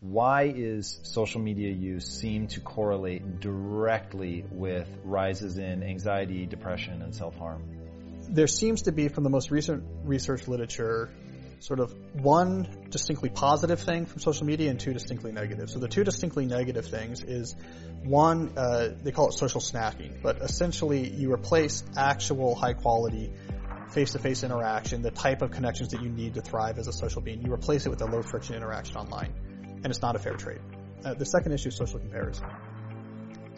Why is social media use seem to correlate directly with rises in anxiety, depression, and self-harm? There seems to be, from the most recent research literature, sort of one distinctly positive thing from social media and two distinctly negative. So the two distinctly negative things is one, uh, they call it social snacking, but essentially you replace actual high quality face-to-face interaction, the type of connections that you need to thrive as a social being, you replace it with a low friction interaction online and it's not a fair trade. Uh, the second issue is social comparison.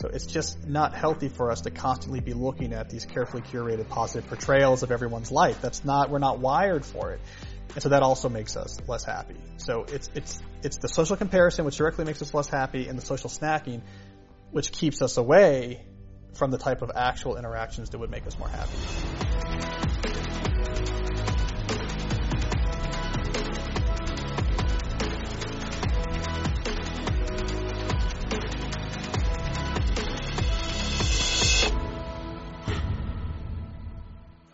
So it's just not healthy for us to constantly be looking at these carefully curated positive portrayals of everyone's life. That's not, we're not wired for it. And so that also makes us less happy. So it's, it's, it's the social comparison which directly makes us less happy and the social snacking which keeps us away from the type of actual interactions that would make us more happy.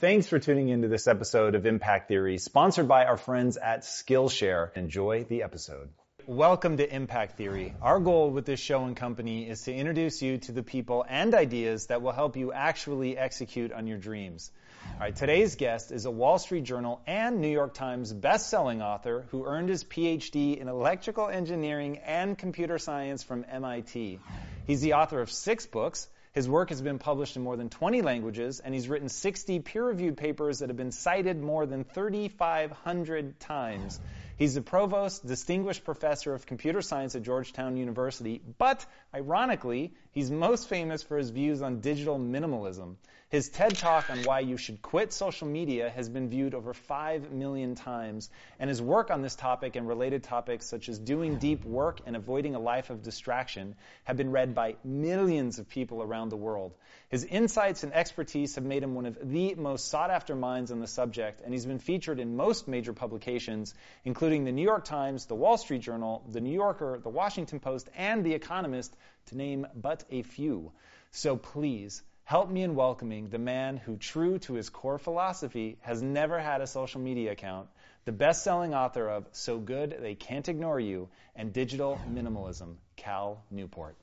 Thanks for tuning into this episode of Impact Theory, sponsored by our friends at Skillshare. Enjoy the episode. Welcome to Impact Theory. Our goal with this show and company is to introduce you to the people and ideas that will help you actually execute on your dreams. All right, today's guest is a Wall Street Journal and New York Times best-selling author who earned his PhD in electrical engineering and computer science from MIT. He's the author of six books, his work has been published in more than 20 languages, and he's written 60 peer-reviewed papers that have been cited more than 3,500 times. He's the provost, distinguished professor of computer science at Georgetown University, but ironically, he's most famous for his views on digital minimalism. His TED Talk on why you should quit social media has been viewed over 5 million times, and his work on this topic and related topics such as doing deep work and avoiding a life of distraction have been read by millions of people around the world. His insights and expertise have made him one of the most sought after minds on the subject, and he's been featured in most major publications, including the New York Times, the Wall Street Journal, the New Yorker, the Washington Post, and the Economist, to name but a few. So please, Help me in welcoming the man who, true to his core philosophy, has never had a social media account, the best-selling author of So Good They Can't Ignore You and Digital Minimalism, Cal Newport.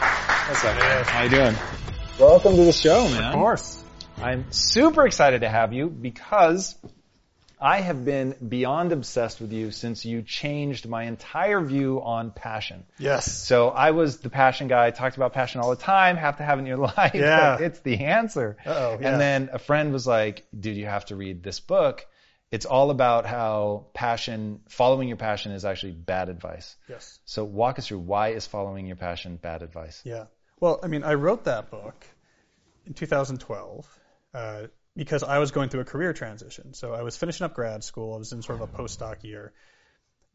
What's up, man? How you doing? Welcome to the show, man. Of course. I'm super excited to have you because I have been beyond obsessed with you since you changed my entire view on passion. Yes. So I was the passion guy, talked about passion all the time, have to have it in your life. Yeah. it's the answer. Uh-oh, yeah. And then a friend was like, dude, you have to read this book. It's all about how passion, following your passion is actually bad advice. Yes. So walk us through why is following your passion bad advice? Yeah. Well, I mean, I wrote that book in 2012. Uh, because I was going through a career transition. So I was finishing up grad school. I was in sort of a postdoc year,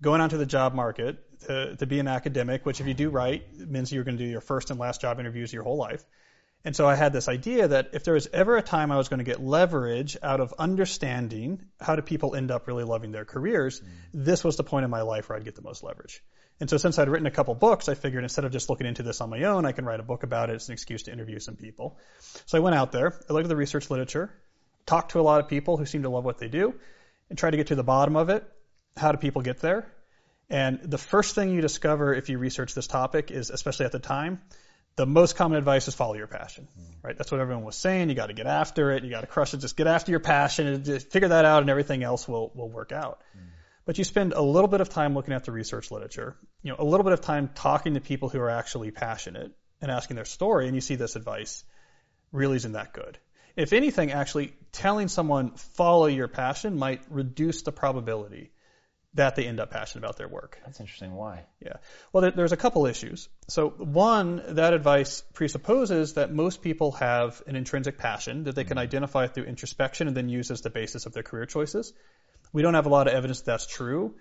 going onto the job market to, to be an academic, which if you do right, means you're going to do your first and last job interviews your whole life. And so I had this idea that if there was ever a time I was going to get leverage out of understanding how do people end up really loving their careers, mm-hmm. this was the point in my life where I'd get the most leverage. And so since I'd written a couple books, I figured instead of just looking into this on my own, I can write a book about it. It's an excuse to interview some people. So I went out there, I looked at the research literature, talked to a lot of people who seem to love what they do and try to get to the bottom of it. How do people get there? And the first thing you discover if you research this topic is, especially at the time, the most common advice is follow your passion, right? That's what everyone was saying. You got to get after it. You got to crush it. Just get after your passion and just figure that out and everything else will, will work out. Mm. But you spend a little bit of time looking at the research literature, you know, a little bit of time talking to people who are actually passionate and asking their story and you see this advice really isn't that good if anything, actually telling someone follow your passion might reduce the probability that they end up passionate about their work. That's interesting. Why? Yeah. Well, there's a couple issues. So one, that advice presupposes that most people have an intrinsic passion that they can mm-hmm. identify through introspection and then use as the basis of their career choices. We don't have a lot of evidence that that's true.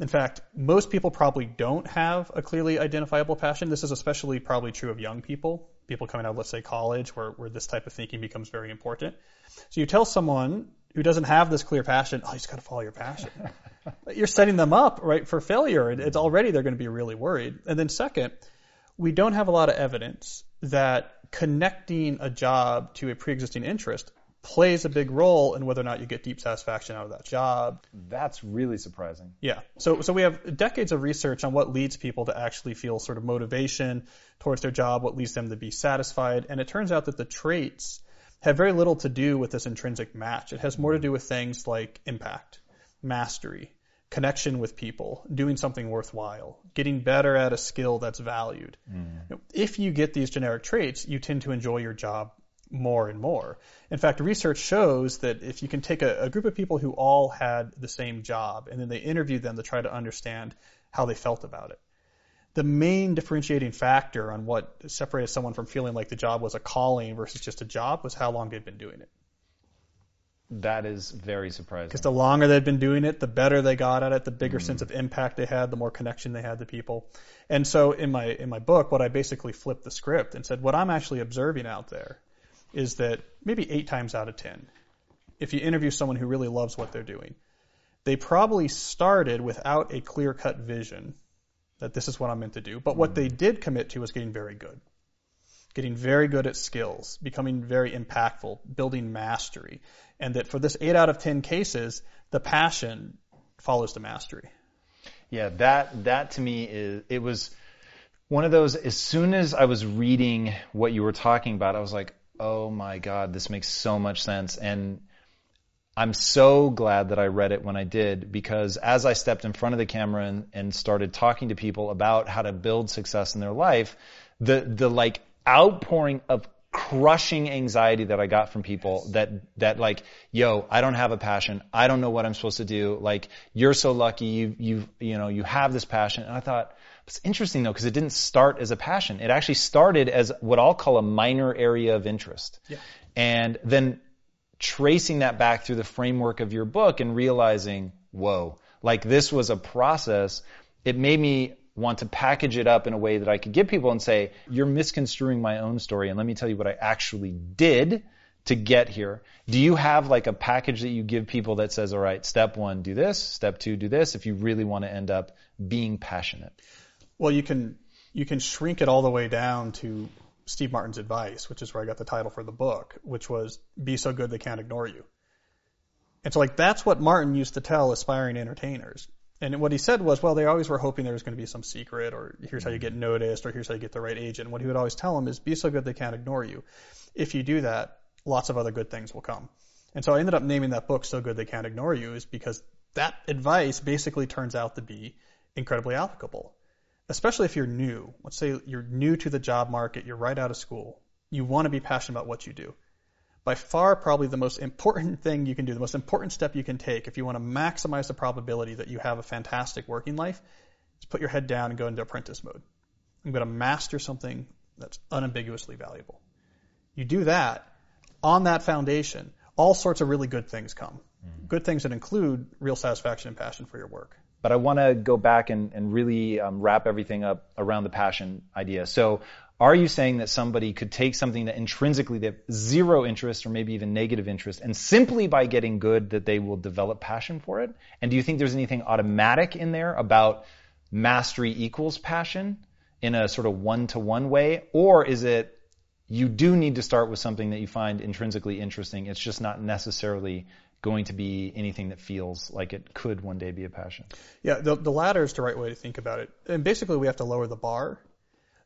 In fact, most people probably don't have a clearly identifiable passion. This is especially probably true of young people, people coming out of, let's say, college, where, where this type of thinking becomes very important. So you tell someone who doesn't have this clear passion, oh, you just got to follow your passion. You're setting them up, right, for failure. and It's already they're going to be really worried. And then second, we don't have a lot of evidence that connecting a job to a pre-existing interest plays a big role in whether or not you get deep satisfaction out of that job. That's really surprising. Yeah. So, so we have decades of research on what leads people to actually feel sort of motivation towards their job, what leads them to be satisfied. And it turns out that the traits have very little to do with this intrinsic match. It has more to do with things like impact, mastery, connection with people, doing something worthwhile, getting better at a skill that's valued. Mm. If you get these generic traits, you tend to enjoy your job more and more. In fact, research shows that if you can take a, a, group of people who all had the same job and then they interview them to try to understand how they felt about it, the main differentiating factor on what separated someone from feeling like the job was a calling versus just a job was how long they'd been doing it. That is very surprising. Because the longer they'd been doing it, the better they got at it, the bigger mm. sense of impact they had, the more connection they had to people. And so in my in my book, what I basically flipped the script and said, what I'm actually observing out there is that maybe eight times out of ten, if you interview someone who really loves what they're doing, they probably started without a clear cut vision that this is what I'm meant to do. But what they did commit to was getting very good. Getting very good at skills, becoming very impactful, building mastery. And that for this eight out of ten cases, the passion follows the mastery. Yeah, that that to me is it was one of those as soon as I was reading what you were talking about, I was like, oh my God, this makes so much sense. And I'm so glad that I read it when I did because as I stepped in front of the camera and, and started talking to people about how to build success in their life, the, the like outpouring of crushing anxiety that I got from people that, that like, yo, I don't have a passion. I don't know what I'm supposed to do. Like, you're so lucky. You, you, you know, you have this passion. And I thought, it's interesting though, because it didn't start as a passion. It actually started as what I'll call a minor area of interest. Yeah. And then tracing that back through the framework of your book and realizing, whoa, like this was a process. It made me want to package it up in a way that I could give people and say, you're misconstruing my own story and let me tell you what I actually did to get here. Do you have like a package that you give people that says, all right, step one, do this, step two, do this, if you really want to end up being passionate? Well, you can you can shrink it all the way down to Steve Martin's advice, which is where I got the title for the book, which was "Be so good they can't ignore you." And so, like, that's what Martin used to tell aspiring entertainers. And what he said was, well, they always were hoping there was going to be some secret, or here's how you get mm-hmm. noticed, or here's how you get the right agent. And what he would always tell them is, be so good they can't ignore you. If you do that, lots of other good things will come. And so I ended up naming that book "So Good They Can't Ignore You" is because that advice basically turns out to be incredibly applicable especially if you're new. Let's say you're new to the job market, you're right out of school. You want to be passionate about what you do. By far, probably the most important thing you can do, the most important step you can take if you want to maximize the probability that you have a fantastic working life is put your head down and go into apprentice mode. I'm going to master something that's unambiguously valuable. You do that, on that foundation, all sorts of really good things come. Mm. Good things that include real satisfaction and passion for your work. But I want to go back and, and really um, wrap everything up around the passion idea. So, are you saying that somebody could take something that intrinsically they have zero interest or maybe even negative interest, and simply by getting good that they will develop passion for it? And do you think there's anything automatic in there about mastery equals passion in a sort of one-to-one way, or is it you do need to start with something that you find intrinsically interesting. It's just not necessarily going to be anything that feels like it could one day be a passion. Yeah, the, the latter is the right way to think about it. And basically, we have to lower the bar.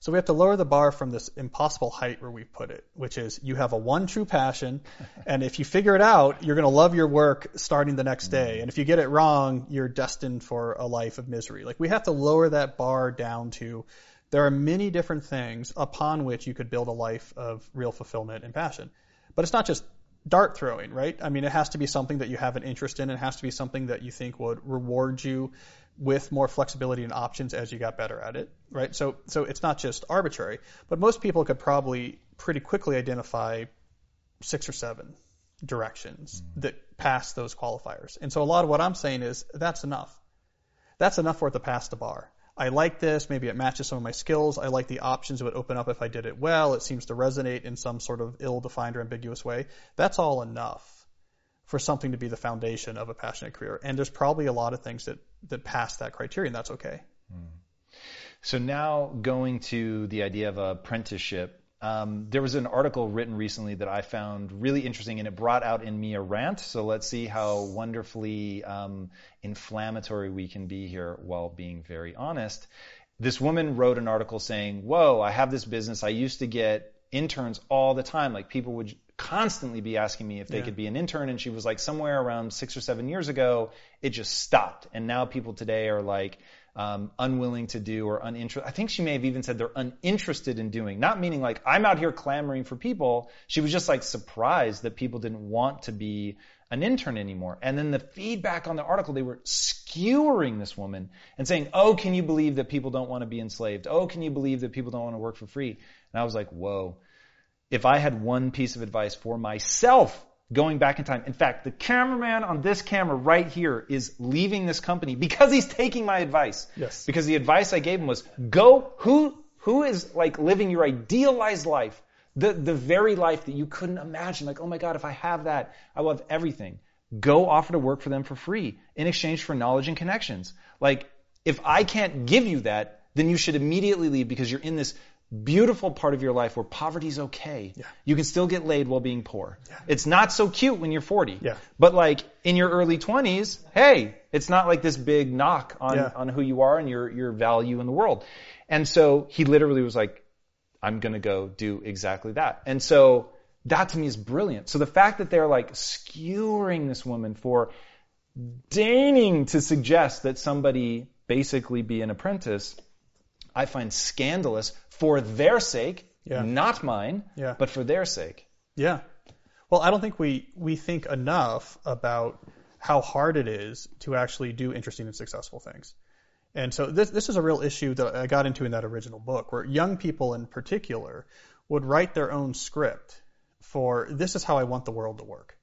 So we have to lower the bar from this impossible height where we've put it, which is you have a one true passion, and if you figure it out, you're going to love your work starting the next day. And if you get it wrong, you're destined for a life of misery. Like we have to lower that bar down to there are many different things upon which you could build a life of real fulfillment and passion. But it's not just dart throwing, right? I mean, it has to be something that you have an interest in. It has to be something that you think would reward you with more flexibility and options as you got better at it, right? So, so it's not just arbitrary, but most people could probably pretty quickly identify six or seven directions mm-hmm. that pass those qualifiers. And so a lot of what I'm saying is that's enough. That's enough for it to pass the bar. I like this. Maybe it matches some of my skills. I like the options it would open up if I did it well. It seems to resonate in some sort of ill-defined or ambiguous way. That's all enough for something to be the foundation of a passionate career. And there's probably a lot of things that, that pass that criteria, and that's okay. Hmm. So now going to the idea of apprenticeship, um, there was an article written recently that I found really interesting, and it brought out in me a rant. So let's see how wonderfully um, inflammatory we can be here while being very honest. This woman wrote an article saying, "Whoa, I have this business. I used to get interns all the time. Like people would constantly be asking me if they Yeah. could be an intern, and she was like, somewhere around six or seven years ago, it just stopped, and now people today are like." Um, unwilling to do or uninterested. I think she may have even said they're uninterested in doing, not meaning like I'm out here clamoring for people. She was just like surprised that people didn't want to be an intern anymore. And then the feedback on the article, they were skewering this woman and saying, oh, can you believe that people don't want to be enslaved? Oh, can you believe that people don't want to work for free? And I was like, whoa. If I had one piece of advice for myself going back in time. In fact, the cameraman on this camera right here is leaving this company because he's taking my advice. Yes. Because the advice I gave him was go who who is like living your idealized life, the the very life that you couldn't imagine. Like, oh my God, if I have that, I will have everything. Go offer to work for them for free in exchange for knowledge and connections. Like, if I can't give you that, then you should immediately leave because you're in this beautiful part of your life where poverty's okay. Yeah. You can still get laid while being poor. It's not so cute when you're 40. Yeah. But like in your early 20s, hey, it's not like this big knock on, Yeah. on who you are and your, your value in the world. And so he literally was like, I'm going to go do exactly that. And so that to me is brilliant. So the fact that they're like skewering this woman for deigning to suggest that somebody basically be an apprentice, I find scandalous for their sake, Yeah. not mine, Yeah. but for their sake. Yeah. Well, I don't think we, we think enough about how hard it is to actually do interesting and successful things. And so this, this is a real issue that I got into in that original book, where young people in particular would write their own script for this is how I want the world to work.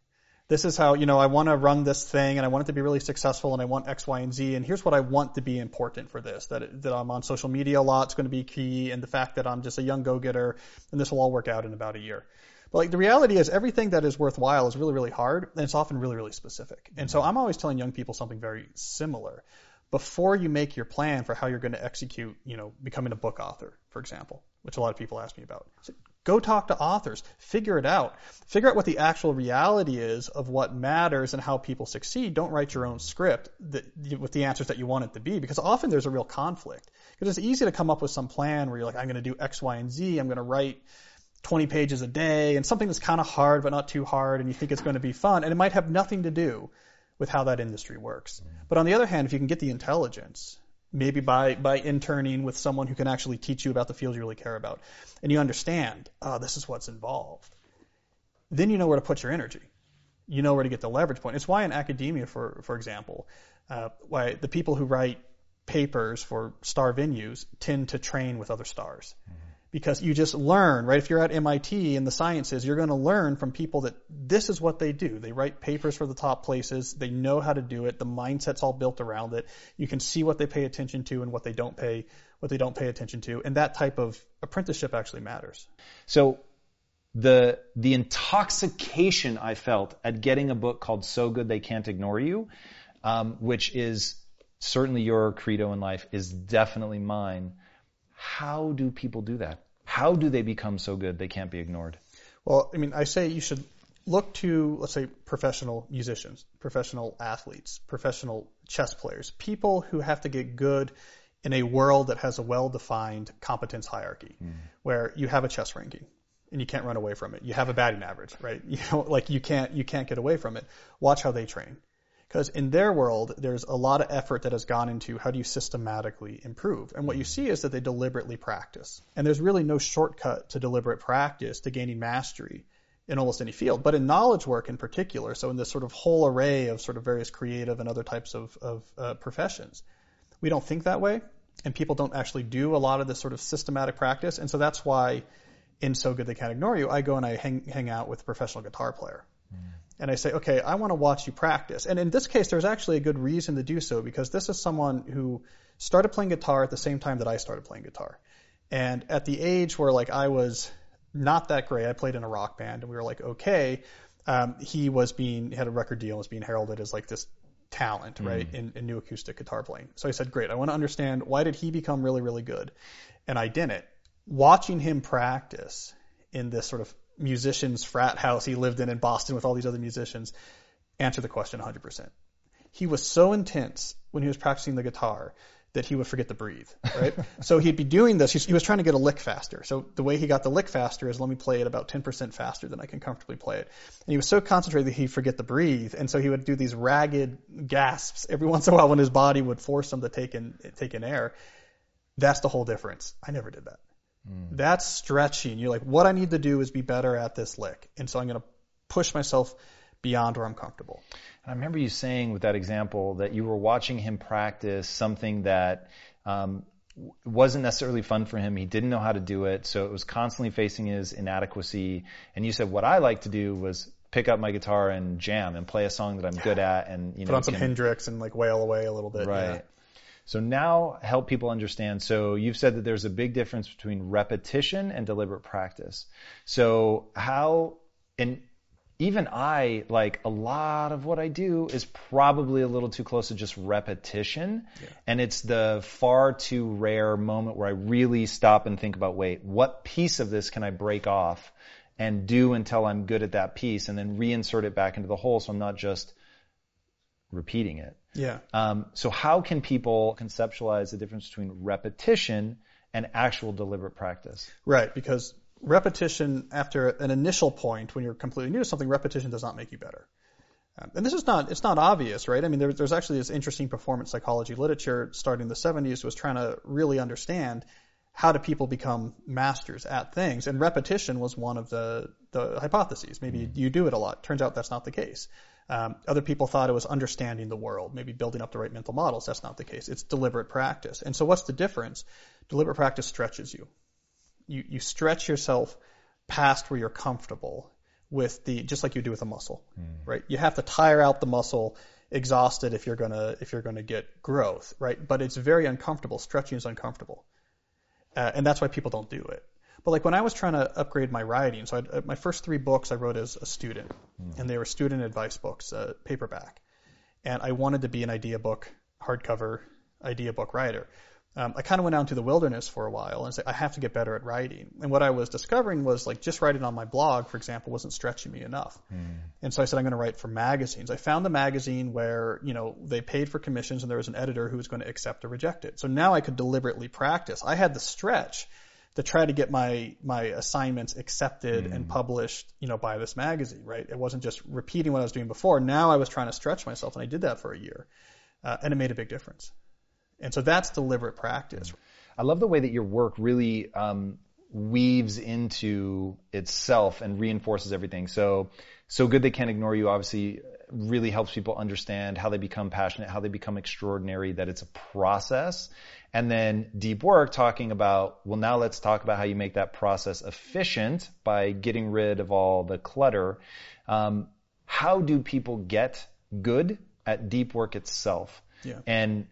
This is how, you know, I want to run this thing and I want it to be really successful and I want X, Y, and Z. And here's what I want to be important for this that, that I'm on social media a lot is going to be key. And the fact that I'm just a young go getter and this will all work out in about a year. But like the reality is everything that is worthwhile is really, really hard and it's often really, really specific. And so I'm always telling young people something very similar. Before you make your plan for how you're going to execute, you know, becoming a book author, for example, which a lot of people ask me about. Go talk to authors, figure it out. Figure out what the actual reality is of what matters and how people succeed. Don't write your own script that, with the answers that you want it to be because often there's a real conflict. Because it's easy to come up with some plan where you're like, I'm going to do X, Y, and Z. I'm going to write 20 pages a day and something that's kind of hard but not too hard and you think it's going to be fun and it might have nothing to do with how that industry works. Mm-hmm. But on the other hand, if you can get the intelligence, maybe by, by interning with someone who can actually teach you about the field you really care about, and you understand, oh, this is what's involved, then you know where to put your energy. You know where to get the leverage point. It's why in academia, for, for example, uh, why the people who write papers for star venues tend to train with other stars because you just learn, right? If you're at MIT in the sciences, you're going to learn from people that this is what they do. They write papers for the top places. They know how to do it. The mindset's all built around it. You can see what they pay attention to and what they don't pay, what they don't pay attention to. And that type of apprenticeship actually matters. So the the intoxication I felt at getting a book called So Good They Can't Ignore You, um, which is certainly your credo in life, is definitely mine. How do people do that? How do they become so good they can't be ignored? Well, I mean, I say you should look to, let's say, professional musicians, professional athletes, professional chess players, people who have to get good in a world that has a well-defined competence hierarchy, hmm. where you have a chess ranking and you can't run away from it. You have a batting average, right? You know, like you can't you can't get away from it. Watch how they train. Because in their world, there's a lot of effort that has gone into how do you systematically improve. And what you see is that they deliberately practice. And there's really no shortcut to deliberate practice to gaining mastery in almost any field. But in knowledge work in particular, so in this sort of whole array of sort of various creative and other types of, of uh, professions, we don't think that way. And people don't actually do a lot of this sort of systematic practice. And so that's why in So Good They Can't Ignore You, I go and I hang, hang out with a professional guitar player and I say, okay, I want to watch you practice. And in this case, there's actually a good reason to do so because this is someone who started playing guitar at the same time that I started playing guitar. And at the age where like I was not that great, I played in a rock band and we were like, okay, um, he was being, he had a record deal and was being heralded as like this talent, right, in, in new acoustic guitar playing. So I said, great, I want to understand why did he become really, really good? And I didn't. Watching him practice in this sort of musician's frat house he lived in in Boston with all these other musicians, answer the question 100%. He was so intense when he was practicing the guitar that he would forget to breathe, right? so he'd be doing this. He was trying to get a lick faster. So the way he got the lick faster is let me play it about 10% faster than I can comfortably play it. And he was so concentrated that he'd forget to breathe. And so he would do these ragged gasps every once in a while when his body would force him to take in, take in air. That's the whole difference. I never did that. Mm. That's stretching. You're like, what I need to do is be better at this lick. And so I'm going to push myself beyond where I'm comfortable. And I remember you saying with that example that you were watching him practice something that um, wasn't necessarily fun for him. He didn't know how to do it, so it was constantly facing his inadequacy. And you said, what I like to do was pick up my guitar and jam and play a song that I'm good at, and you know, put on some can, Hendrix and like wail away a little bit. Right. Yeah. So now help people understand. So you've said that there's a big difference between repetition and deliberate practice. So how and even I, like a lot of what I do is probably a little too close to just repetition. Yeah. And it's the far too rare moment where I really stop and think about, wait, what piece of this can I break off and do until I'm good at that piece and then reinsert it back into the whole so I'm not just repeating it. Yeah. Um, so how can people conceptualize the difference between repetition and actual deliberate practice? Right, because repetition after an initial point when you're completely new to something, repetition does not make you better. Um, and this is not, it's not obvious, right? I mean, there, there's actually this interesting performance psychology literature starting in the 70s was trying to really understand how do people become masters at things? And repetition was one of the, the hypotheses. Maybe mm-hmm. you do it a lot. Turns out that's not the case. Um, other people thought it was understanding the world, maybe building up the right mental models. That's not the case. It's deliberate practice. And so what's the difference? Deliberate practice stretches you you, you stretch yourself past where you're comfortable with the just like you do with a muscle, mm. right? You have to tire out the muscle exhausted if you're gonna if you're gonna get growth, right? But it's very uncomfortable. Stretching is uncomfortable, uh, and that's why people don't do it. But like when I was trying to upgrade my writing, so I, my first three books I wrote as a student, mm. and they were student advice books, uh, paperback, and I wanted to be an idea book hardcover idea book writer um, I kind of went out into the wilderness for a while and said, I have to get better at writing. And what I was discovering was like just writing on my blog, for example, wasn't stretching me enough. Mm. And so I said, I'm going to write for magazines. I found a magazine where, you know, they paid for commissions and there was an editor who was going to accept or reject it. So now I could deliberately practice. I had the stretch to try to get my, my assignments accepted mm. and published, you know, by this magazine, right? It wasn't just repeating what I was doing before. Now I was trying to stretch myself and I did that for a year. Uh, and it made a big difference. And so that's deliberate practice. I love the way that your work really um, weaves into itself and reinforces everything. So, so good they can't ignore you. Obviously, really helps people understand how they become passionate, how they become extraordinary. That it's a process. And then deep work talking about, well, now let's talk about how you make that process efficient by getting rid of all the clutter. Um, how do people get good at deep work itself? Yeah. And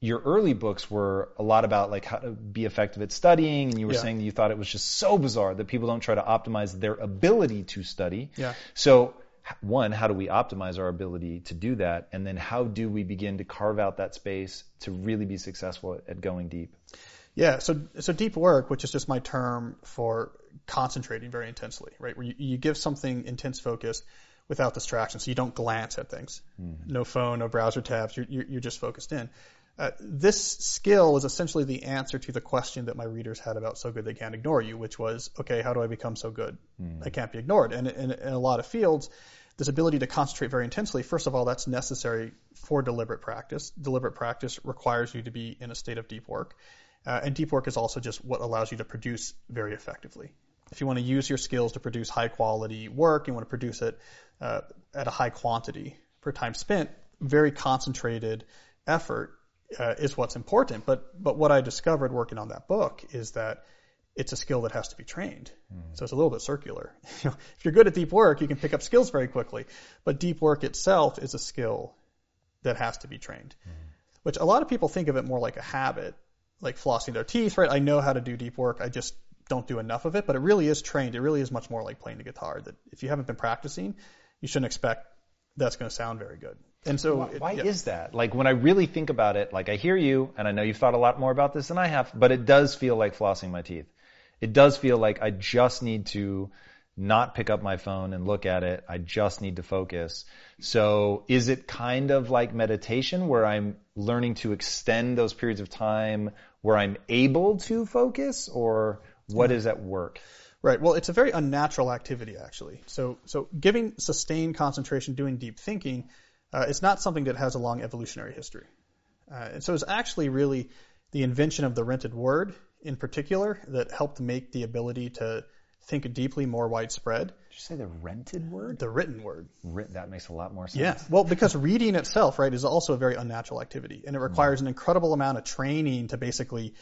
your early books were a lot about like how to be effective at studying and you were yeah. saying that you thought it was just so bizarre that people don't try to optimize their ability to study. Yeah. So one, how do we optimize our ability to do that? And then how do we begin to carve out that space to really be successful at, going deep? Yeah, so so deep work, which is just my term for concentrating very intensely, right? Where you, you give something intense focus without distraction, so you don't glance at things. Mm-hmm. No phone, no browser tabs. You're, you're, you're just focused in. Uh, this skill is essentially the answer to the question that my readers had about So Good They Can't Ignore You, which was, okay, how do I become so good? Mm. I can't be ignored. And in, in a lot of fields, this ability to concentrate very intensely, first of all, that's necessary for deliberate practice. Deliberate practice requires you to be in a state of deep work. Uh, and deep work is also just what allows you to produce very effectively. If you want to use your skills to produce high quality work, you want to produce it uh, at a high quantity per time spent, very concentrated effort uh, is what's important. But but what I discovered working on that book is that it's a skill that has to be trained. Mm. So it's a little bit circular. if you're good at deep work, you can pick up skills very quickly. But deep work itself is a skill that has to be trained, mm. which a lot of people think of it more like a habit, like flossing their teeth, right? I know how to do deep work. I just don't do enough of it, but it really is trained. It really is much more like playing the guitar that if you haven't been practicing, you shouldn't expect that's going to sound very good. And so, why, why yeah. is that? Like when I really think about it, like I hear you, and I know you've thought a lot more about this than I have, but it does feel like flossing my teeth. it does feel like I just need to not pick up my phone and look at it. I just need to focus. So is it kind of like meditation where I'm learning to extend those periods of time where I'm able to focus or what is at work? Right. Well, it's a very unnatural activity, actually. So, so giving sustained concentration, doing deep thinking, uh, it's not something that has a long evolutionary history. Uh, and so it's actually really the invention of the rented word in particular that helped make the ability to think deeply more widespread. Did you say the rented word? The written word. Writ- that makes a lot more sense. Yeah. Well, because reading itself, right, is also a very unnatural activity, and it requires an incredible amount of training to basically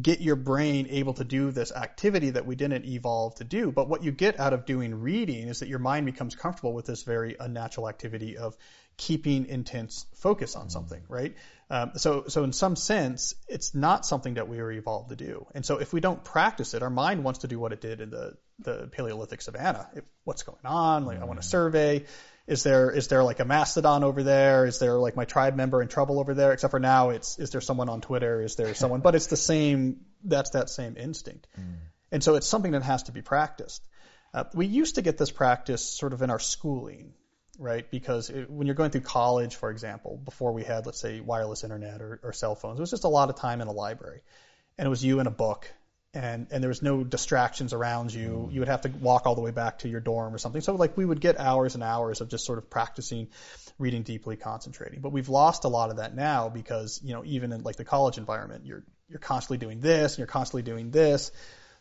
get your brain able to do this activity that we didn't evolve to do. But what you get out of doing reading is that your mind becomes comfortable with this very unnatural activity of keeping intense focus on something, right? Um, so, so in some sense, it's not something that we were evolved to do. And so if we don't practice it, our mind wants to do what it did in the, the Paleolithic savannah. It, what's going on? Like, I want to survey. Is there, is there like a mastodon over there? Is there like my tribe member in trouble over there? Except for now it's, is there someone on Twitter? Is there someone, but it's the same, that's that same instinct. And so it's something that has to be practiced. Uh, we used to get this practice sort of in our schooling right? Because it, when you're going through college, for example, before we had, let's say, wireless internet or, or cell phones, it was just a lot of time in a library. And it was you and a book, and, and there was no distractions around you. Mm-hmm. You would have to walk all the way back to your dorm or something. So, like, we would get hours and hours of just sort of practicing reading deeply, concentrating. But we've lost a lot of that now because, you know, even in like the college environment, you're, you're constantly doing this and you're constantly doing this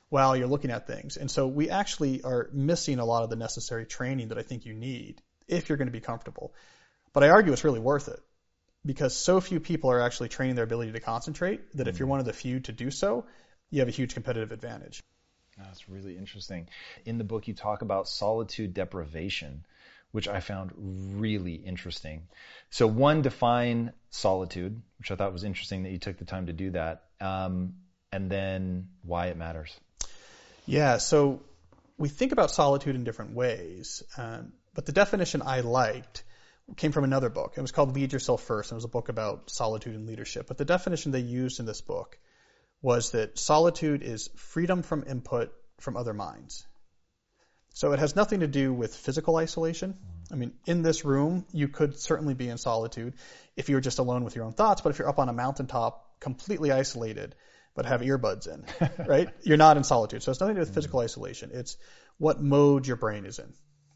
while you're looking at things. And so we actually are missing a lot of the necessary training that I think you need if you're going to be comfortable. But I argue it's really worth it because so few people are actually training their ability to concentrate that if you're mm-hmm. one of the few to do so, you have a huge competitive advantage. That's really interesting. In the book, you talk about solitude deprivation, which I found really interesting. So, one, define solitude, which I thought was interesting that you took the time to do that, um, and then why it matters. Yeah, so we think about solitude in different ways. Um, but the definition I liked came from another book. It was called Lead Yourself First. And it was a book about solitude and leadership. But the definition they used in this book was that solitude is freedom from input from other minds. So it has nothing to do with physical isolation. I mean, in this room, you could certainly be in solitude if you were just alone with your own thoughts. But if you're up on a mountaintop, completely isolated, but have earbuds in, right? You're not in solitude. So it's nothing to do with physical isolation. It's what mode your brain is in.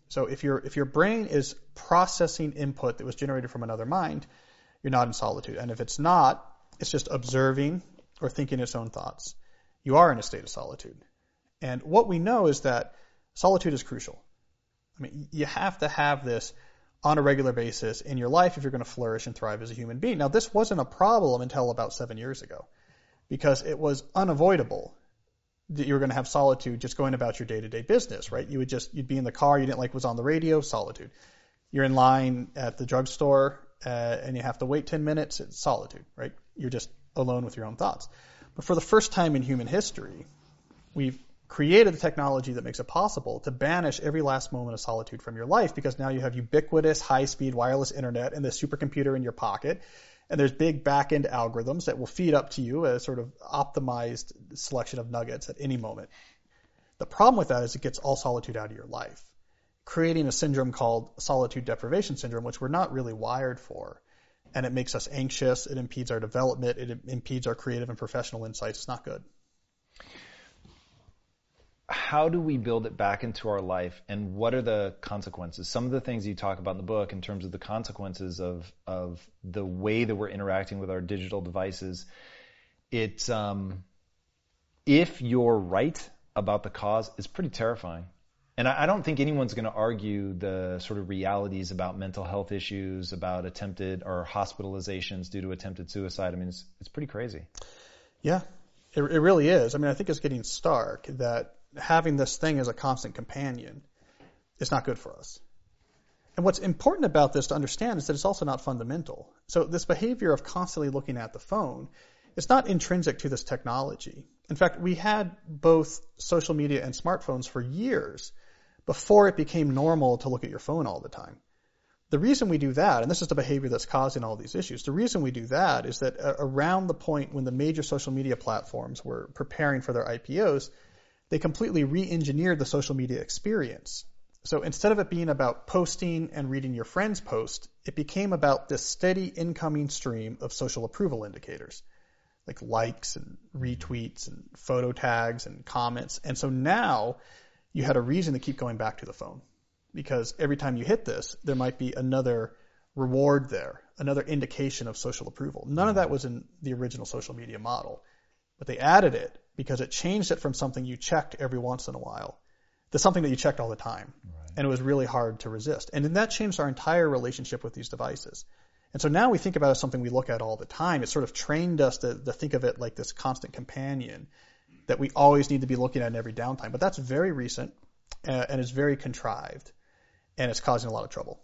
So if your if your brain is processing input that was generated from another mind, you're not in solitude. And if it's not, it's just observing or thinking its own thoughts. You are in a state of solitude. And what we know is that solitude is crucial. I mean, you have to have this on a regular basis in your life if you're going to flourish and thrive as a human being. Now, this wasn't a problem until about seven years ago because it was unavoidable that you were going to have solitude just going about your day-to-day business, right? You would just you'd be in the car, you didn't like was on the radio, solitude. You're in line at the drugstore uh, and you have to wait 10 minutes, it's solitude, right? You're just alone with your own thoughts. But for the first time in human history, we've created the technology that makes it possible to banish every last moment of solitude from your life because now you have ubiquitous high-speed wireless internet and the supercomputer in your pocket and there's big back-end algorithms that will feed up to you a sort of optimized selection of nuggets at any moment. The problem with that is it gets all solitude out of your life, creating a syndrome called solitude deprivation syndrome, which we're not really wired for. And it makes us anxious, it impedes our development, it impedes our creative and professional insights. It's not good how do we build it back into our life and what are the consequences some of the things you talk about in the book in terms of the consequences of of the way that we're interacting with our digital devices it's um, if you're right about the cause it's pretty terrifying and I, don't think anyone's going to argue the sort of realities about mental health issues about attempted or hospitalizations due to attempted suicide i mean it's, it's pretty crazy yeah it, it really is i mean i think it's getting stark that having this thing as a constant companion is not good for us. And what's important about this to understand is that it's also not fundamental. So this behavior of constantly looking at the phone is not intrinsic to this technology. In fact, we had both social media and smartphones for years before it became normal to look at your phone all the time. The reason we do that, and this is the behavior that's causing all these issues, the reason we do that is that uh, around the point when the major social media platforms were preparing for their IPOs, they completely re-engineered the social media experience. So instead of it being about posting and reading your friend's post, it became about this steady incoming stream of social approval indicators, like likes and retweets and photo tags and comments. And so now you had a reason to keep going back to the phone because every time you hit this, there might be another reward there, another indication of social approval. None of that was in the original social media model, but they added it because it changed it from something you checked every once in a while to something that you checked all the time. Right. And it was really hard to resist. And then that changed our entire relationship with these devices. And so now we think about it as something we look at all the time. It sort of trained us to, to think of it like this constant companion that we always need to be looking at in every downtime. But that's very recent uh, and is very contrived and it's causing a lot of trouble.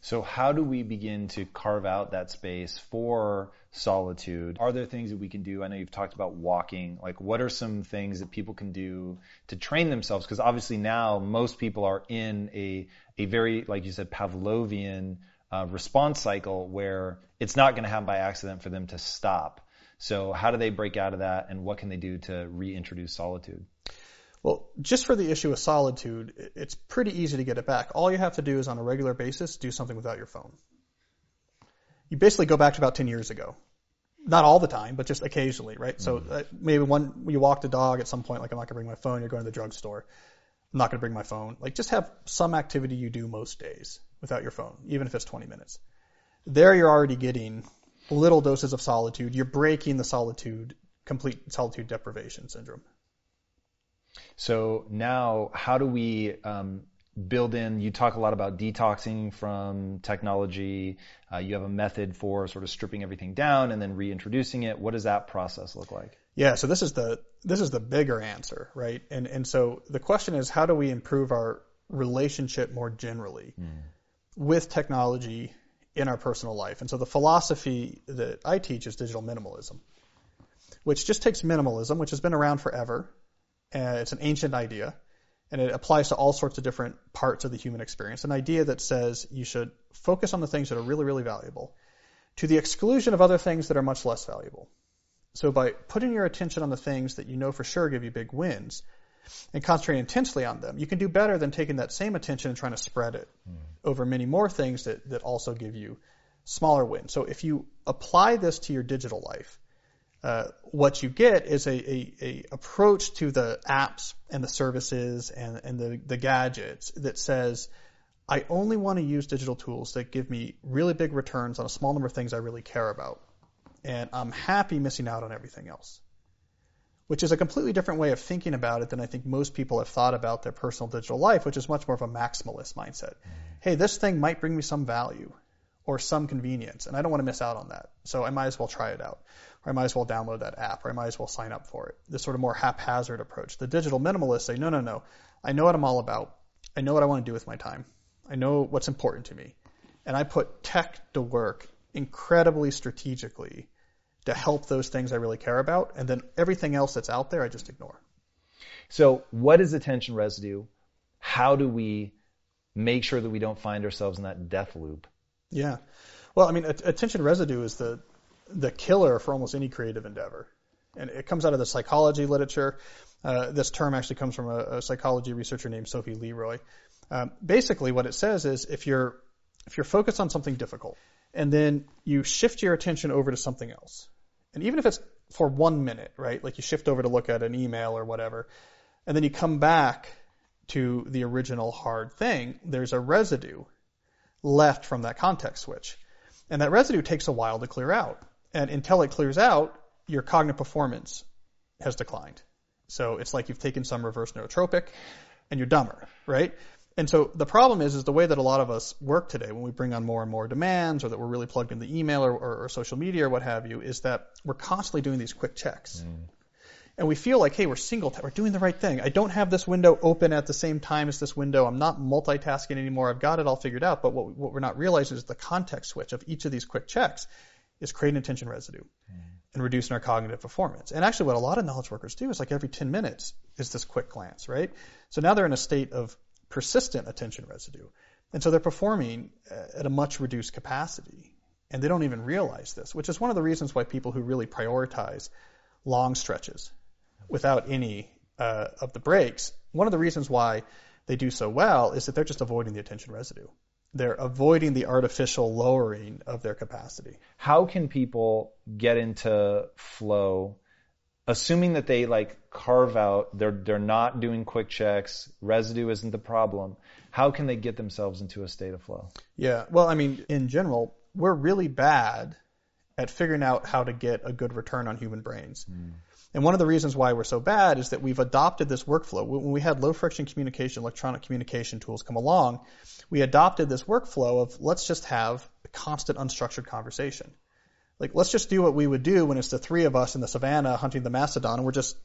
So how do we begin to carve out that space for solitude? Are there things that we can do? I know you've talked about walking. Like what are some things that people can do to train themselves? Because obviously now most people are in a, a very, like you said, Pavlovian uh, response cycle where it's not going to happen by accident for them to stop. So how do they break out of that and what can they do to reintroduce solitude? Well, just for the issue of solitude, it's pretty easy to get it back. All you have to do is on a regular basis do something without your phone. You basically go back to about 10 years ago. Not all the time, but just occasionally, right? Mm-hmm. So uh, maybe one, you walk the dog at some point, like I'm not going to bring my phone, you're going to the drugstore. I'm not going to bring my phone. Like just have some activity you do most days without your phone, even if it's 20 minutes. There you're already getting little doses of solitude. You're breaking the solitude, complete solitude deprivation syndrome. So now, how do we um, build in? You talk a lot about detoxing from technology. Uh, you have a method for sort of stripping everything down and then reintroducing it. What does that process look like? Yeah, so this is the this is the bigger answer, right? And and so the question is, how do we improve our relationship more generally mm. with technology in our personal life? And so the philosophy that I teach is digital minimalism, which just takes minimalism, which has been around forever, it's an ancient idea, and it applies to all sorts of different parts of the human experience. An idea that says you should focus on the things that are really, really valuable to the exclusion of other things that are much less valuable. So by putting your attention on the things that you know for sure give you big wins and concentrating intensely on them, you can do better than taking that same attention and trying to spread it mm. over many more things that, that also give you smaller wins. So if you apply this to your digital life, uh, what you get is a, a, a, approach to the apps and the services and, and the, the gadgets that says, I only want to use digital tools that give me really big returns on a small number of things I really care about. And I'm happy missing out on everything else. Which is a completely different way of thinking about it than I think most people have thought about their personal digital life, which is much more of a maximalist mindset. Mm-hmm. Hey, this thing might bring me some value or some convenience, and I don't want to miss out on that. So I might as well try it out or I might as well download that app, or I might as well sign up for it. This sort of more haphazard approach. The digital minimalists say, no, no, no. I know what I'm all about. I know what I want to do with my time. I know what's important to me. And I put tech to work incredibly strategically to help those things I really care about. And then everything else that's out there, I just ignore. So what is attention residue? How do we make sure that we don't find ourselves in that death loop? Yeah. Well, I mean, attention residue is the the killer for almost any creative endeavor. And it comes out of the psychology literature. Uh, this term actually comes from a, a, psychology researcher named Sophie Leroy. Um, basically, what it says is if you're if you're focused on something difficult and then you shift your attention over to something else, and even if it's for one minute, right? Like you shift over to look at an email or whatever, and then you come back to the original hard thing, there's a residue left from that context switch. And that residue takes a while to clear out. And until it clears out, your cognitive performance has declined. So it's like you've taken some reverse nootropic and you're dumber, right? And so the problem is, is the way that a lot of us work today when we bring on more and more demands or that we're really plugged into email or, or, or social media or what have you is that we're constantly doing these quick checks. Mm. And we feel like, hey, we're single, we're doing the right thing. I don't have this window open at the same time as this window. I'm not multitasking anymore. I've got it all figured out. But what, what we're not realizing is the context switch of each of these quick checks is creating attention residue mm. and reducing our cognitive performance. And actually, what a lot of knowledge workers do is like every 10 minutes is this quick glance, right? So now they're in a state of persistent attention residue. And so they're performing at a much reduced capacity. And they don't even realize this, which is one of the reasons why people who really prioritize long stretches without any uh, of the breaks, one of the reasons why they do so well is that they're just avoiding the attention residue. They're avoiding the artificial lowering of their capacity. How can people get into flow, assuming that they like carve out, they're they're not doing quick checks, residue isn't the problem. How can they get themselves into a state of flow? Yeah, well, I mean, in general, we're really bad at figuring out how to get a good return on human brains. Mm. And one of the reasons why we're so bad is that we've adopted this workflow. When we had low friction communication, electronic communication tools come along, we adopted this workflow of let's just have a constant unstructured conversation. Like let's just do what we would do when it's the three of us in the savannah hunting the mastodon and we're just,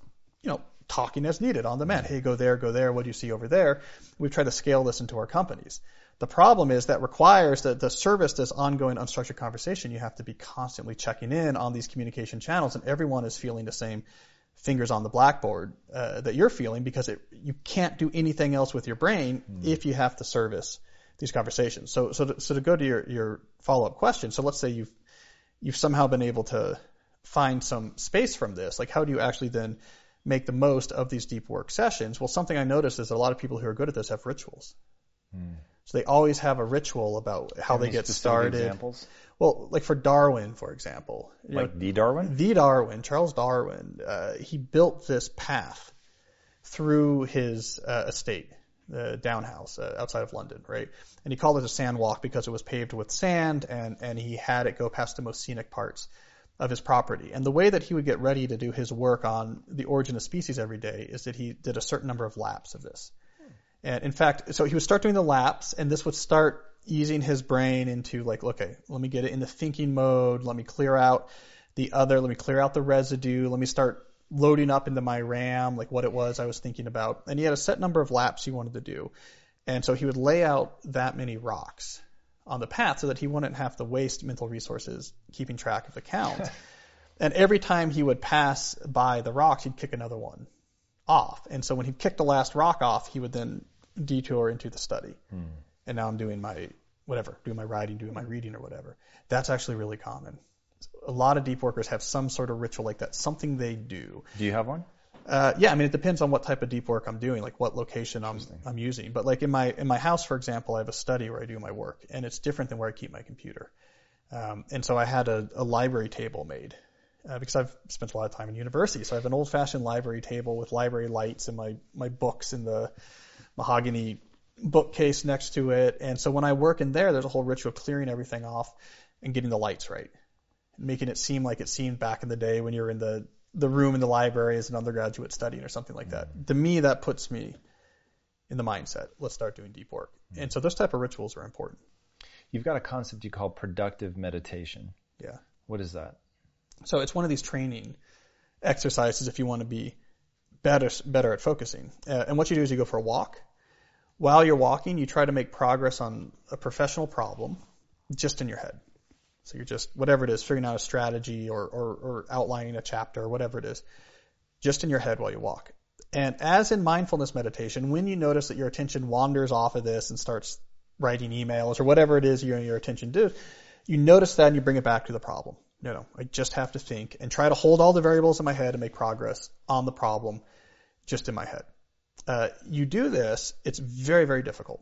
you know, talking as needed on the demand. Hey, go there, go there, what do you see over there? We've tried to scale this into our companies. The problem is that requires that the service this ongoing unstructured conversation. You have to be constantly checking in on these communication channels, and everyone is feeling the same fingers on the blackboard uh, that you're feeling because it, you can't do anything else with your brain mm. if you have to service these conversations. So, so to, so to go to your, your follow-up question, so let's say you've you've somehow been able to find some space from this. Like, how do you actually then make the most of these deep work sessions? Well, something I noticed is that a lot of people who are good at this have rituals. Mm. So they always have a ritual about how Any they get started. Examples? Well, like for Darwin, for example. Like know, the Darwin? The Darwin, Charles Darwin. Uh, he built this path through his uh, estate, the Down House uh, outside of London, right? And he called it a sand walk because it was paved with sand, and and he had it go past the most scenic parts of his property. And the way that he would get ready to do his work on the origin of species every day is that he did a certain number of laps of this. And in fact, so he would start doing the laps, and this would start easing his brain into like, okay, let me get it in the thinking mode. Let me clear out the other. Let me clear out the residue. Let me start loading up into my RAM, like what it was I was thinking about. And he had a set number of laps he wanted to do. And so he would lay out that many rocks on the path so that he wouldn't have to waste mental resources keeping track of the count. and every time he would pass by the rocks, he'd kick another one off. And so when he kicked the last rock off, he would then detour into the study. Hmm. And now I'm doing my whatever, doing my writing, doing my reading or whatever. That's actually really common. A lot of deep workers have some sort of ritual like that, something they do. Do you have one? Uh, yeah, I mean it depends on what type of deep work I'm doing, like what location I'm I'm using. But like in my in my house, for example, I have a study where I do my work, and it's different than where I keep my computer. Um, and so I had a, a library table made uh, because I've spent a lot of time in university. So I have an old-fashioned library table with library lights and my my books in the mahogany bookcase next to it. And so when I work in there, there's a whole ritual of clearing everything off and getting the lights right, making it seem like it seemed back in the day when you're in the the room in the library as an undergraduate studying or something like that. Mm-hmm. To me, that puts me in the mindset. Let's start doing deep work. Mm-hmm. And so those type of rituals are important. You've got a concept you call productive meditation. Yeah. What is that? So it's one of these training exercises if you want to be better better at focusing. Uh, and what you do is you go for a walk. While you're walking, you try to make progress on a professional problem just in your head. So you're just whatever it is, figuring out a strategy or, or, or outlining a chapter or whatever it is, just in your head while you walk. And as in mindfulness meditation, when you notice that your attention wanders off of this and starts writing emails or whatever it is your, your attention does, you notice that and you bring it back to the problem. No, no, I just have to think and try to hold all the variables in my head and make progress on the problem just in my head. Uh, you do this, it's very, very difficult.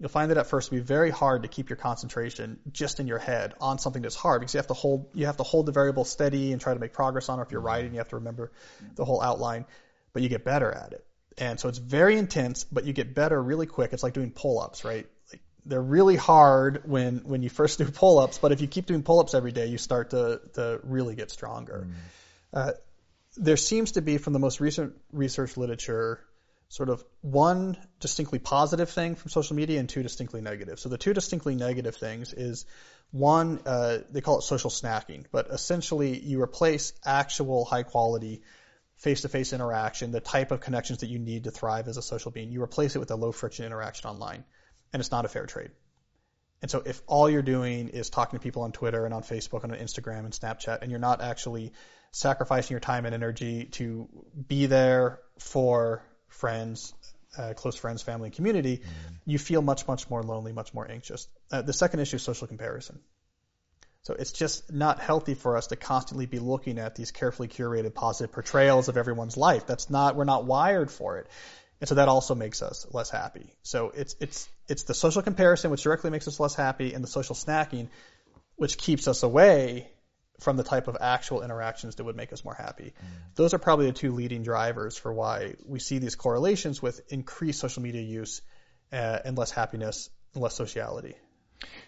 You'll find that at first it'll be very hard to keep your concentration just in your head on something that's hard because you have to hold you have to hold the variable steady and try to make progress on it. If you're writing, you have to remember the whole outline, but you get better at it. And so it's very intense, but you get better really quick. It's like doing pull-ups, right? they're really hard when when you first do pull-ups, but if you keep doing pull-ups every day, you start to to really get stronger. Mm. Uh, there seems to be, from the most recent research literature, sort of one distinctly positive thing from social media and two distinctly negative. So the two distinctly negative things is one, uh, they call it social snacking, but essentially you replace actual high quality face-to-face interaction, the type of connections that you need to thrive as a social being, you replace it with a low friction interaction online and it's not a fair trade. And so if all you're doing is talking to people on Twitter and on Facebook and on Instagram and Snapchat, and you're not actually sacrificing your time and energy to be there for friends, uh, close friends, family, and community, mm-hmm. you feel much, much more lonely, much more anxious. Uh, the second issue is social comparison. So it's just not healthy for us to constantly be looking at these carefully curated positive portrayals of everyone's life. That's not, we're not wired for it. And so that also makes us less happy. So it's, it's, it's the social comparison, which directly makes us less happy, and the social snacking, which keeps us away from the type of actual interactions that would make us more happy. Mm. Those are probably the two leading drivers for why we see these correlations with increased social media use uh, and less happiness and less sociality.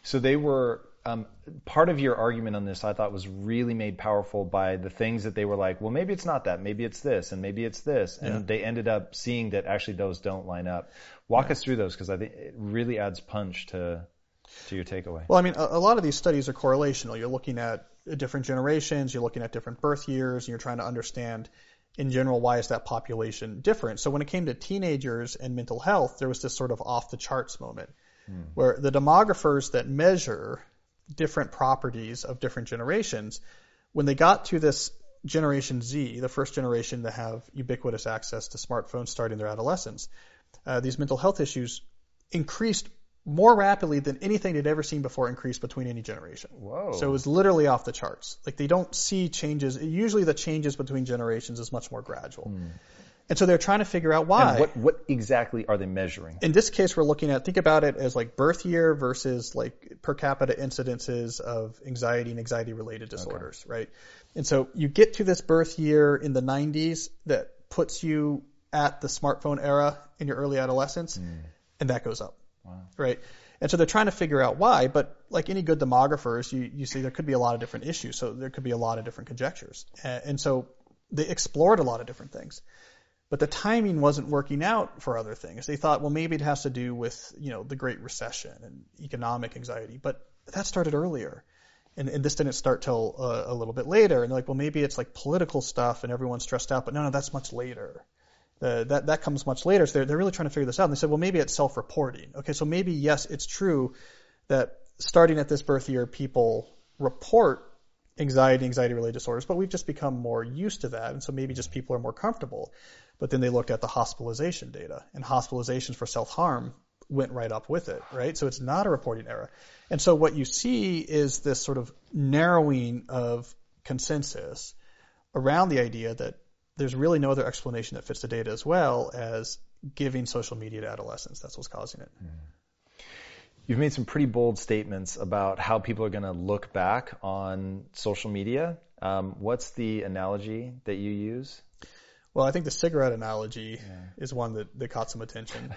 So they were um, part of your argument on this. I thought was really made powerful by the things that they were like. Well, maybe it's not that. Maybe it's this, and maybe it's this, and yeah. they ended up seeing that actually those don't line up. Walk yeah. us through those because I think it really adds punch to to your takeaway. Well, I mean, a, a lot of these studies are correlational. You're looking at different generations, you're looking at different birth years, and you're trying to understand in general why is that population different. So when it came to teenagers and mental health, there was this sort of off the charts moment hmm. where the demographers that measure different properties of different generations, when they got to this generation Z, the first generation to have ubiquitous access to smartphones starting their adolescence, uh, these mental health issues increased more rapidly than anything they'd ever seen before increase between any generation. Whoa. So it was literally off the charts. Like they don't see changes. Usually the changes between generations is much more gradual. Hmm. And so they're trying to figure out why. And what, what exactly are they measuring? In this case, we're looking at, think about it as like birth year versus like per capita incidences of anxiety and anxiety related disorders, okay. right? And so you get to this birth year in the 90s that puts you at the smartphone era in your early adolescence, mm. and that goes up. Wow. Right. And so they're trying to figure out why, but like any good demographers, you, you see there could be a lot of different issues. So there could be a lot of different conjectures. And, and so they explored a lot of different things. But the timing wasn't working out for other things. They thought, well, maybe it has to do with, you know, the Great Recession and economic anxiety, but that started earlier. And, and this didn't start till uh, a little bit later. And they're like, well, maybe it's like political stuff and everyone's stressed out, but no, no, that's much later. Uh, that that comes much later. So they're they're really trying to figure this out. And they said, well, maybe it's self-reporting. Okay, so maybe yes, it's true that starting at this birth year, people report anxiety, anxiety-related disorders, but we've just become more used to that, and so maybe just people are more comfortable. But then they looked at the hospitalization data, and hospitalizations for self-harm went right up with it, right? So it's not a reporting error. And so what you see is this sort of narrowing of consensus around the idea that there's really no other explanation that fits the data as well as giving social media to adolescents. That's what's causing it. Mm. You've made some pretty bold statements about how people are going to look back on social media. Um, what's the analogy that you use? Well, I think the cigarette analogy yeah. is one that, that caught some attention.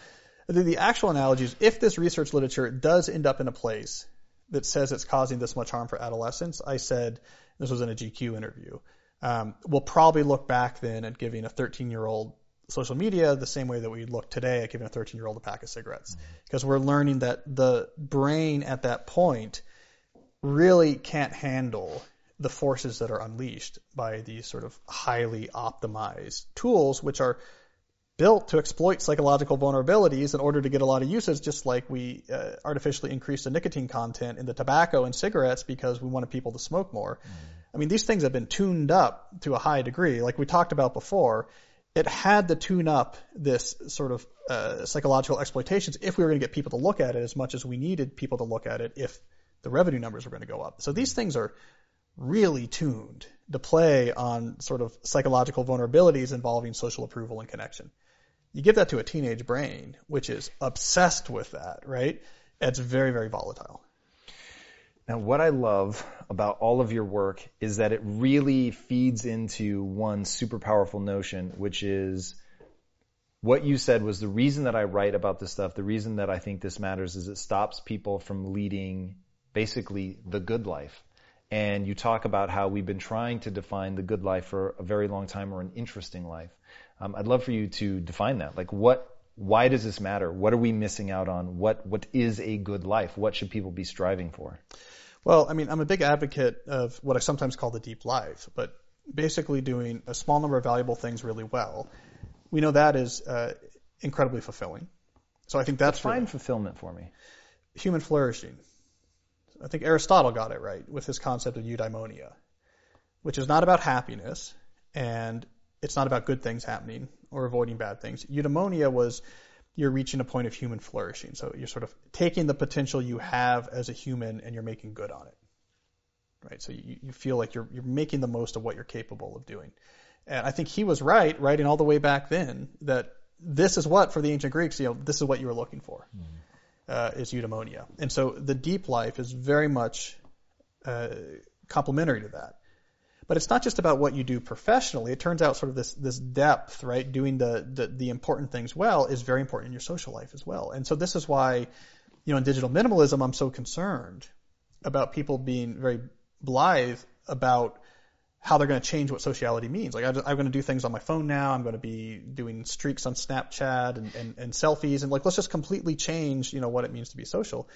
the, the actual analogy is if this research literature does end up in a place that says it's causing this much harm for adolescents, I said, this was in a GQ interview, um, we'll probably look back then at giving a 13 year old social media the same way that we look today at giving a 13 year old a pack of cigarettes. Because mm-hmm. we're learning that the brain at that point really can't handle the forces that are unleashed by these sort of highly optimized tools, which are built to exploit psychological vulnerabilities in order to get a lot of usage, just like we uh, artificially increase the nicotine content in the tobacco and cigarettes because we wanted people to smoke more. Mm. I mean, these things have been tuned up to a high degree. Like we talked about before, it had to tune up this sort of uh, psychological exploitations if we were going to get people to look at it as much as we needed people to look at it if the revenue numbers were going to go up. So these things are really tuned to play on sort of psychological vulnerabilities involving social approval and connection. You give that to a teenage brain, which is obsessed with that, right? It's very, very volatile. Now, what I love about all of your work is that it really feeds into one super powerful notion, which is what you said was the reason that I write about this stuff, the reason that I think this matters is it stops people from leading basically the good life. And you talk about how we've been trying to define the good life for a very long time or an interesting life. Um, I'd love for you to define that. Like what, why does this matter? What are we missing out on? What, what is a good life? What should people be striving for? Well, I mean, I'm a big advocate of what I sometimes call the deep life, but basically doing a small number of valuable things really well. We know that is uh, incredibly fulfilling. So I think that's really fulfillment for me. Human flourishing. I think Aristotle got it right with his concept of eudaimonia, which is not about happiness and it's not about good things happening or avoiding bad things. Eudaimonia was you're reaching a point of human flourishing. So you're sort of taking the potential you have as a human and you're making good on it. right? So you, you feel like you're you're making the most of what you're capable of doing. And I think he was right, writing all the way back then, that this is what for the ancient Greeks, you know, this is what you were looking for, mm. uh, is eudaimonia. And so the deep life is very much uh, complementary to that. But it's not just about what you do professionally. It turns out sort of this this depth, right? Doing the, the the important things well is very important in your social life as well. And so this is why, you know, in digital minimalism, I'm so concerned about people being very blithe about how they're going to change what sociality means. Like I, am going to do things on my phone now. I'm going to be doing streaks on Snapchat and, and, and selfies and like let's just completely change, you know, what it means to be social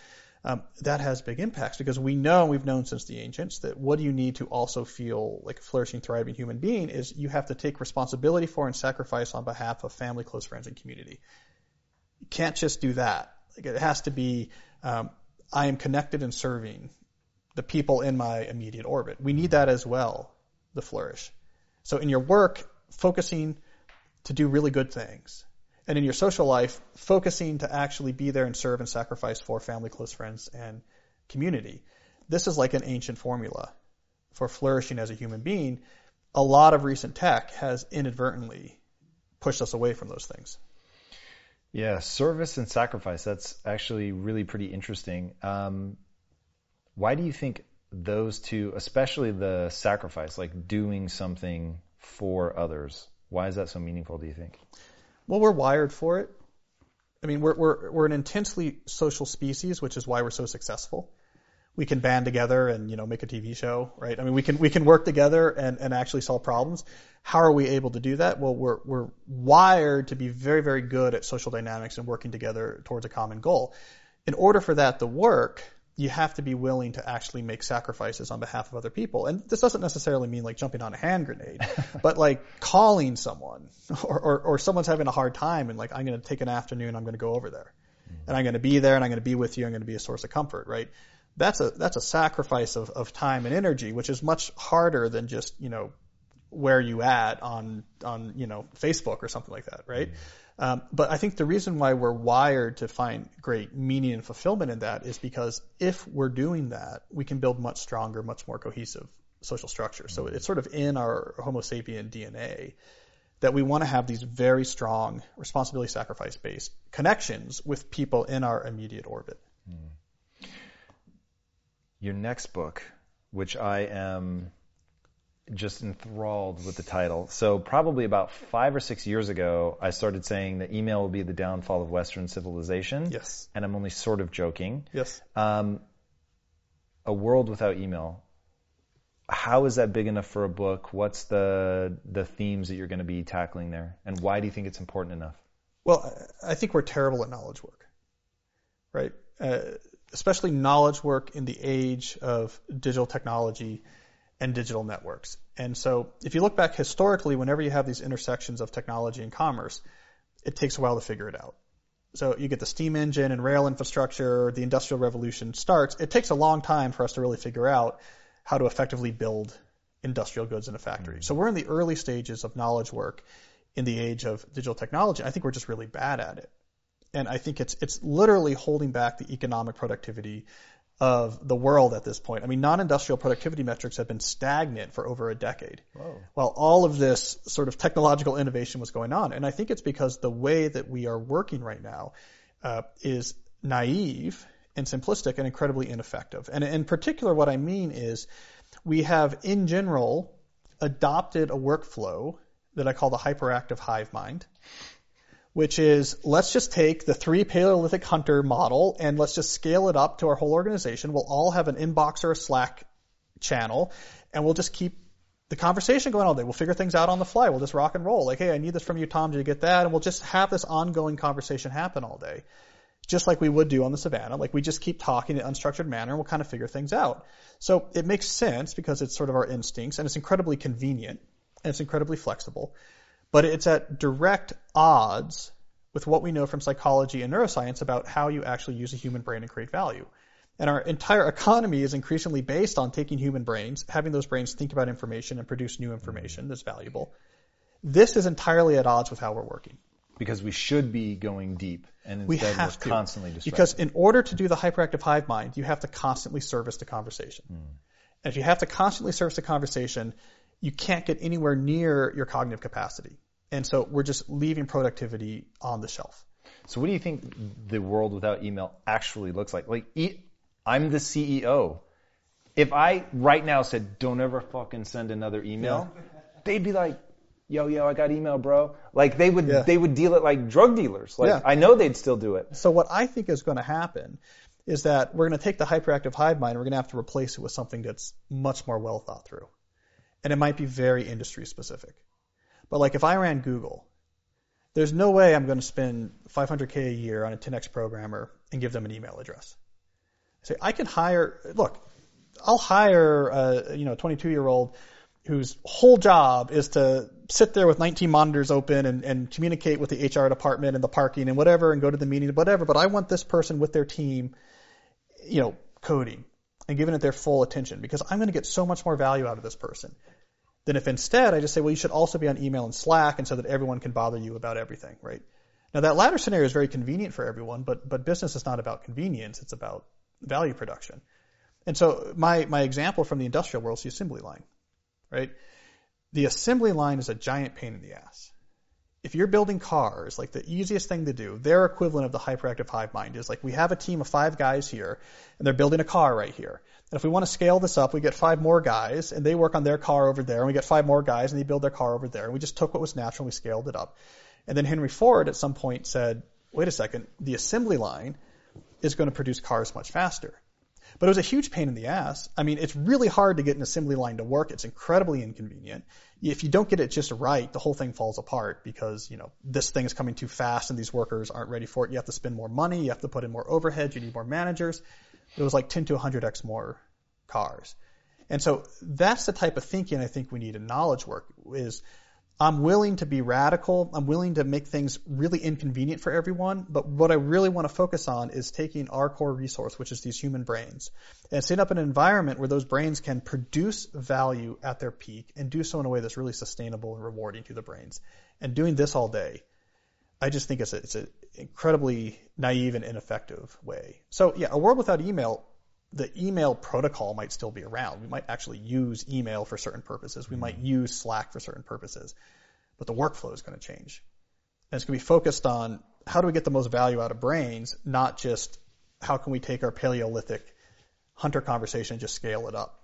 um, that has big impacts because we know, we've known since the ancients, that what you need to also feel like a flourishing, thriving human being is you have to take responsibility for and sacrifice on behalf of family, close friends, and community. You can't just do that. Like it has to be, um, I am connected and serving the people in my immediate orbit. We need that as well to flourish. So in your work, focusing to do really good things and in your social life, focusing to actually be there and serve and sacrifice for family, close friends, and community. This is like an ancient formula for flourishing as a human being. A lot of recent tech has inadvertently pushed us away from those things. Yeah, service and sacrifice. That's actually really pretty interesting. Um, why do you think those two, especially the sacrifice, like doing something for others, why is that so meaningful, do you think? Well, we're wired for it. I mean, we're, we're, we're an intensely social species, which is why we're so successful. We can band together and, you know, make a TV show, right? I mean, we can, we can work together and, and actually solve problems. How are we able to do that? Well, we're, we're wired to be very, very good at social dynamics and working together towards a common goal. In order for that to work, you have to be willing to actually make sacrifices on behalf of other people. And this doesn't necessarily mean like jumping on a hand grenade, but like calling someone or, or, or, someone's having a hard time and like, I'm going to take an afternoon, I'm going to go over there and I'm going to be there and I'm going to be with you. I'm going to be a source of comfort, right? That's a, that's a sacrifice of, of time and energy, which is much harder than just, you know, where you at on, on, you know, Facebook or something like that, right? Mm-hmm. Um, but I think the reason why we're wired to find great meaning and fulfillment in that is because if we're doing that, we can build much stronger, much more cohesive social structure. So it's sort of in our Homo sapien DNA that we want to have these very strong responsibility sacrifice based connections with people in our immediate orbit. Mm. Your next book, which I am just enthralled with the title. So probably about five or six years ago, I started saying that email will be the downfall of Western civilization. Yes. And I'm only sort of joking. Yes. Um, a world without email. How is that big enough for a book? What's the the themes that you're going to be tackling there, and why do you think it's important enough? Well, I think we're terrible at knowledge work, right? Uh, especially knowledge work in the age of digital technology and digital networks. And so if you look back historically, whenever you have these intersections of technology and commerce, it takes a while to figure it out. So you get the steam engine and rail infrastructure, the industrial revolution starts. It takes a long time for us to really figure out how to effectively build industrial goods in a factory. Mm-hmm. So we're in the early stages of knowledge work in the age of digital technology. I think we're just really bad at it. And I think it's it's literally holding back the economic productivity of the world at this point. I mean, non-industrial productivity metrics have been stagnant for over a decade. Whoa. While all of this sort of technological innovation was going on. And I think it's because the way that we are working right now uh, is naive and simplistic and incredibly ineffective. And in particular, what I mean is we have, in general, adopted a workflow that I call the hyperactive hive mind which is let's just take the three Paleolithic hunter model and let's just scale it up to our whole organization. We'll all have an inbox or a Slack channel and we'll just keep the conversation going all day. We'll figure things out on the fly. We'll just rock and roll. Like, hey, I need this from you, Tom. Did you get that? And we'll just have this ongoing conversation happen all day. Just like we would do on the savannah. Like we just keep talking in an unstructured manner and we'll kind of figure things out. So it makes sense because it's sort of our instincts and it's incredibly convenient and it's incredibly flexible but it's at direct odds with what we know from psychology and neuroscience about how you actually use a human brain and create value. And our entire economy is increasingly based on taking human brains, having those brains think about information and produce new information that's valuable. This is entirely at odds with how we're working. Because we should be going deep, and instead we to. constantly distracted. Because in order to do the hyperactive hive mind, you have to constantly service the conversation. Mm. And if you have to constantly service the conversation, you can't get anywhere near your cognitive capacity. And so we're just leaving productivity on the shelf. So what do you think the world without email actually looks like? Like, e- I'm the CEO. If I right now said, don't ever fucking send another email, yeah. they'd be like, yo, yo, I got email, bro. Like they would, yeah. they would deal it like drug dealers. Like yeah. I know they'd still do it. So what I think is going to happen is that we're going to take the hyperactive hive mind and we're going to have to replace it with something that's much more well thought through. And it might be very industry specific. But like if I ran Google, there's no way I'm going to spend 500k a year on a 10x programmer and give them an email address. Say I can hire. Look, I'll hire a you know 22 year old whose whole job is to sit there with 19 monitors open and, and communicate with the HR department and the parking and whatever and go to the meeting, whatever. But I want this person with their team, you know, coding and giving it their full attention because I'm going to get so much more value out of this person than if instead I just say, well, you should also be on email and Slack, and so that everyone can bother you about everything, right? Now that latter scenario is very convenient for everyone, but but business is not about convenience; it's about value production. And so my my example from the industrial world is the assembly line, right? The assembly line is a giant pain in the ass. If you're building cars, like the easiest thing to do, their equivalent of the hyperactive hive mind is like we have a team of five guys here, and they're building a car right here. And if we want to scale this up, we get five more guys, and they work on their car over there, and we get five more guys, and they build their car over there. And we just took what was natural and we scaled it up. And then Henry Ford at some point said, wait a second, the assembly line is going to produce cars much faster. But it was a huge pain in the ass. I mean, it's really hard to get an assembly line to work. It's incredibly inconvenient. If you don't get it just right, the whole thing falls apart because, you know, this thing is coming too fast and these workers aren't ready for it. You have to spend more money. You have to put in more overhead. You need more managers it was like 10 to 100x more cars. And so that's the type of thinking I think we need in knowledge work is I'm willing to be radical. I'm willing to make things really inconvenient for everyone. But what I really want to focus on is taking our core resource, which is these human brains, and setting up an environment where those brains can produce value at their peak and do so in a way that's really sustainable and rewarding to the brains. And doing this all day I just think it's a, it's an incredibly naive and ineffective way. So yeah, a world without email, the email protocol might still be around. We might actually use email for certain purposes. We might mm-hmm. use Slack for certain purposes, but the workflow is going to change. And it's going to be focused on how do we get the most value out of brains, not just how can we take our Paleolithic hunter conversation and just scale it up.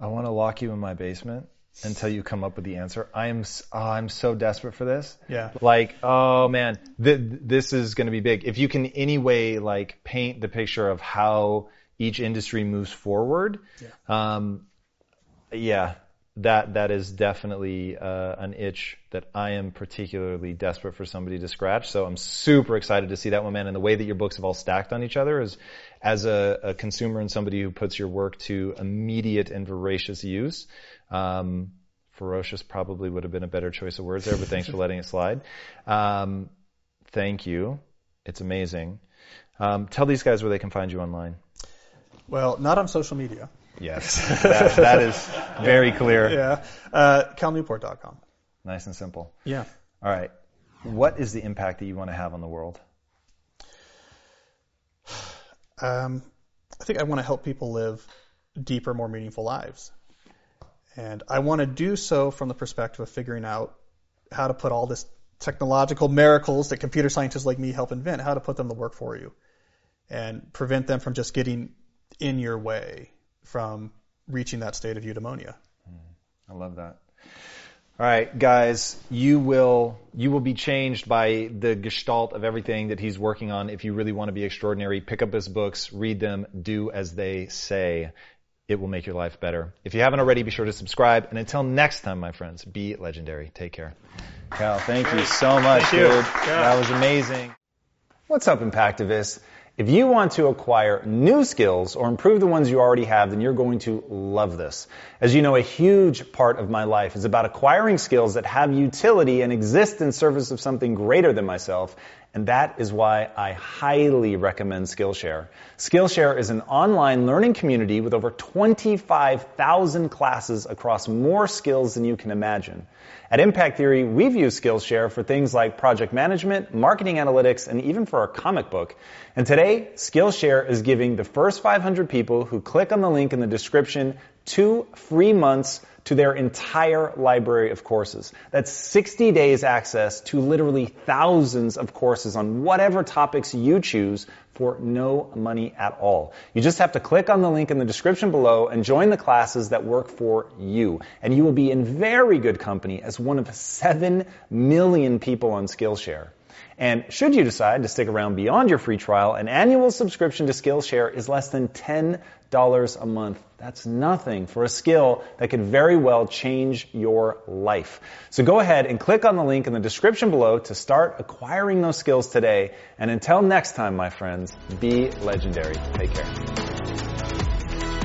I want to lock you in my basement until you come up with the answer. I am oh, I'm so desperate for this. Yeah. Like, oh man, th- this is going to be big. If you can anyway like paint the picture of how each industry moves forward, yeah, um, yeah that that is definitely uh, an itch that I am particularly desperate for somebody to scratch. So I'm super excited to see that one, man. And the way that your books have all stacked on each other is, as a, a consumer and somebody who puts your work to immediate and voracious use, um, ferocious probably would have been a better choice of words there, but thanks for letting it slide. Um, thank you. It's amazing. Um, tell these guys where they can find you online. Well, not on social media. Yes, that, that is very clear. Yeah, uh, calnewport.com. Nice and simple. Yeah. All right. What is the impact that you want to have on the world? Um, I think I want to help people live deeper, more meaningful lives. And I want to do so from the perspective of figuring out how to put all this technological miracles that computer scientists like me help invent, how to put them to work for you and prevent them from just getting in your way from reaching that state of eudaimonia. Hmm. I love that. All right, guys, you will you will be changed by the gestalt of everything that he's working on. If you really want to be extraordinary, pick up his books, read them, do as they say it will make your life better. If you haven't already, be sure to subscribe. And until next time, my friends, be legendary. Take care. Cal, thank you so much, thank dude. You. That was amazing. What's up, Impactivists? If you want to acquire new skills or improve the ones you already have, then you're going to love this. As you know, a huge part of my life is about acquiring skills that have utility and exist in service of something greater than myself And that is why I highly recommend Skillshare. Skillshare is an online learning community with over 25,000 classes across more skills than you can imagine. At Impact Theory, we've used Skillshare for things like project management, marketing analytics, and even for our comic book. And today, Skillshare is giving the first 500 people who click on the link in the description two free months to their entire library of courses. That's 60 days access to literally thousands of courses on whatever topics you choose for no money at all. You just have to click on the link in the description below and join the classes that work for you. And you will be in very good company as one of 7 million people on Skillshare. And should you decide to stick around beyond your free trial, an annual subscription to Skillshare is less than $10 a month. That's nothing for a skill that could very well change your life. So go ahead and click on the link in the description below to start acquiring those skills today. And until next time, my friends, be legendary. Take care.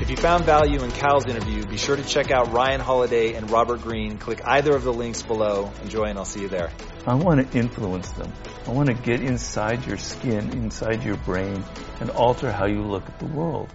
If you found value in Cal's interview, be sure to check out Ryan Holiday and Robert Greene. Click either of the links below. Enjoy and I'll see you there. I want to influence them. I want to get inside your skin, inside your brain, and alter how you look at the world.